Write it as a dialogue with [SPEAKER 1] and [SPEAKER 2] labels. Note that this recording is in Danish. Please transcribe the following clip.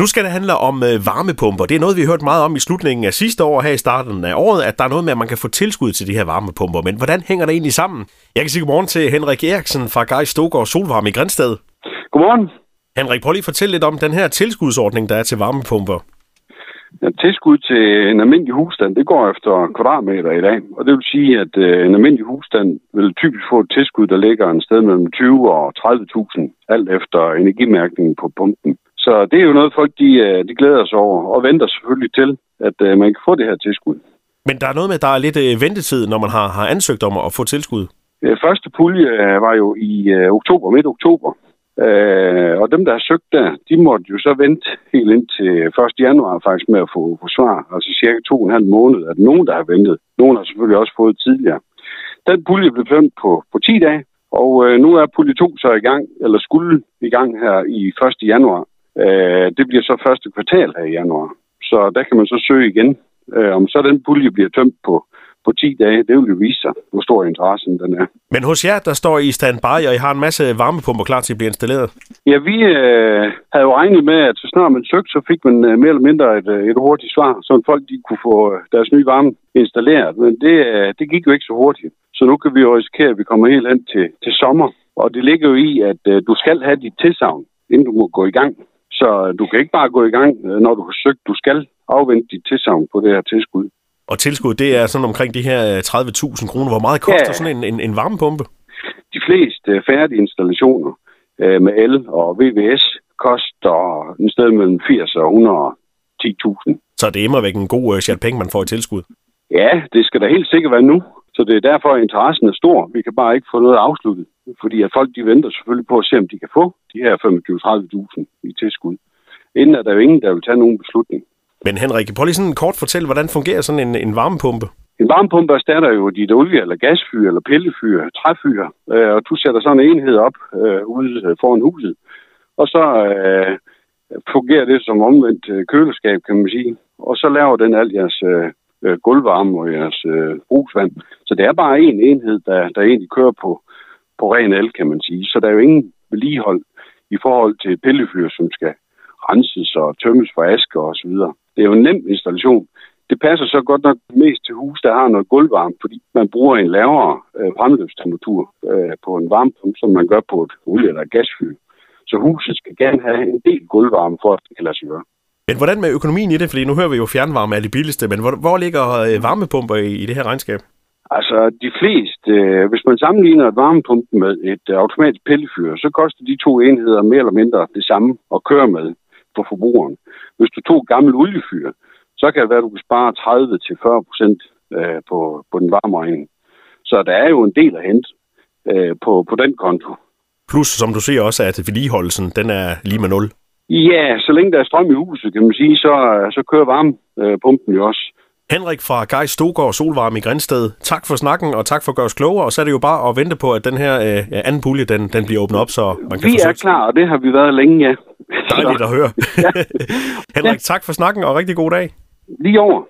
[SPEAKER 1] Nu skal det handle om øh, varmepumper. Det er noget, vi har hørt meget om i slutningen af sidste år, her i starten af året, at der er noget med, at man kan få tilskud til de her varmepumper. Men hvordan hænger det egentlig sammen? Jeg kan sige godmorgen til Henrik Eriksen fra Gej Stogård Solvarme i Grænsted.
[SPEAKER 2] Godmorgen.
[SPEAKER 1] Henrik, prøv lige at fortælle lidt om den her tilskudsordning, der er til varmepumper.
[SPEAKER 2] Ja, tilskud til en almindelig husstand, det går efter kvadratmeter i dag. Og det vil sige, at øh, en almindelig husstand vil typisk få et tilskud, der ligger en sted mellem 20 og 30.000, alt efter energimærkningen på pumpen. Så det er jo noget, folk de, øh, de glæder sig over, og venter selvfølgelig til, at øh, man kan få det her tilskud.
[SPEAKER 1] Men der er noget med, at der er lidt øh, ventetid, når man har, har ansøgt om at få tilskud.
[SPEAKER 2] Første pulje var jo i oktober, midt oktober. og dem, der har søgt der, de måtte jo så vente helt ind til 1. januar faktisk med at få, få svar. Altså cirka to og en halv måned, at nogen, der har ventet. Nogen har selvfølgelig også fået tidligere. Den pulje blev dømt på, på 10 dage, og øh, nu er pulje 2 så i gang, eller skulle i gang her i 1. januar. Øh, det bliver så første kvartal her i januar. Så der kan man så søge igen. Øh, om så den pulje bliver tømt på, på 10 dage, det vil jo vise sig, hvor stor interessen den er.
[SPEAKER 1] Men hos jer, der står I standby, og I har en masse varmepumper klar til at blive installeret?
[SPEAKER 2] Ja, vi øh, havde jo regnet med, at så snart man søgte, så fik man øh, mere eller mindre et, øh, et hurtigt svar, så folk de kunne få øh, deres nye varme installeret. Men det, øh, det gik jo ikke så hurtigt. Så nu kan vi jo risikere, at vi kommer helt hen til, til sommer. Og det ligger jo i, at øh, du skal have dit tilsavn, inden du må gå i gang. Så du kan ikke bare gå i gang, øh, når du har søgt. Du skal afvente dit tilsavn på det her tilskud.
[SPEAKER 1] Og tilskud, det er sådan omkring de her 30.000 øh, kroner. Hvor meget koster ja. sådan en, en, en varmepumpe?
[SPEAKER 2] De fleste øh, færdige installationer øh, med el og VVS koster en sted mellem 80 og 110.000.
[SPEAKER 1] Så det er immer væk en god uh, chat penge, man får i tilskud?
[SPEAKER 2] Ja, det skal da helt sikkert være nu. Så det er derfor, at interessen er stor. Vi kan bare ikke få noget afsluttet. Fordi at folk de venter selvfølgelig på at se, om de kan få de her 25-30.000 i tilskud. Inden er der jo ingen, der vil tage nogen beslutning.
[SPEAKER 1] Men Henrik, sådan kort fortælle, hvordan fungerer sådan en, en varmepumpe?
[SPEAKER 2] En varmepumpe erstatter jo dit olie- eller gasfyr, eller pillefyr, træfyr, øh, og du sætter sådan en enhed op øh, ude foran huset. Og så øh, fungerer det som omvendt øh, køleskab, kan man sige. Og så laver den alt jeres øh, øh, gulvvarme og jeres øh, brugsvand. Så det er bare en enhed, der, der egentlig kører på, på ren el, kan man sige. Så der er jo ingen vedligehold i forhold til pillefyr, som skal renses og tømmes for aske og så videre. Det er jo en nem installation. Det passer så godt nok mest til hus, der har noget gulvvarme, fordi man bruger en lavere øh, fremløbstemperatur øh, på en varmepumpe, som man gør på et olie- eller gasfyr. Så huset skal gerne have en del gulvvarme for at det kan lade sig gøre.
[SPEAKER 1] Men hvordan med økonomien i det? Fordi nu hører vi jo, fjernvarme er det billigste, men hvor, hvor ligger øh, varmepumper i, i det her regnskab?
[SPEAKER 2] Altså, de fleste, øh, hvis man sammenligner et varmepumpe med et øh, automatisk pillefyr, så koster de to enheder mere eller mindre det samme at køre med for forbrugeren. Hvis du tog et gammelt oliefyr, så kan det være, at du kan spare 30-40 procent øh, på, på den varmeregning. Så der er jo en del at hente øh, på, på den konto.
[SPEAKER 1] Plus, som du ser også, at vedligeholdelsen, den er lige med nul.
[SPEAKER 2] Ja, så længe der er strøm i huset, kan man sige, så, så kører varmepumpen jo også.
[SPEAKER 1] Henrik fra Gej Stogård Solvarme i Grænsted. Tak for snakken, og tak for at gøre os klogere. Og så er det jo bare at vente på, at den her øh, anden pulje, den, den bliver åbnet op, så man kan
[SPEAKER 2] Vi er klar, og det har vi været længe, ja.
[SPEAKER 1] Dejligt at høre. Henrik, tak for snakken, og rigtig god dag.
[SPEAKER 2] Lige over.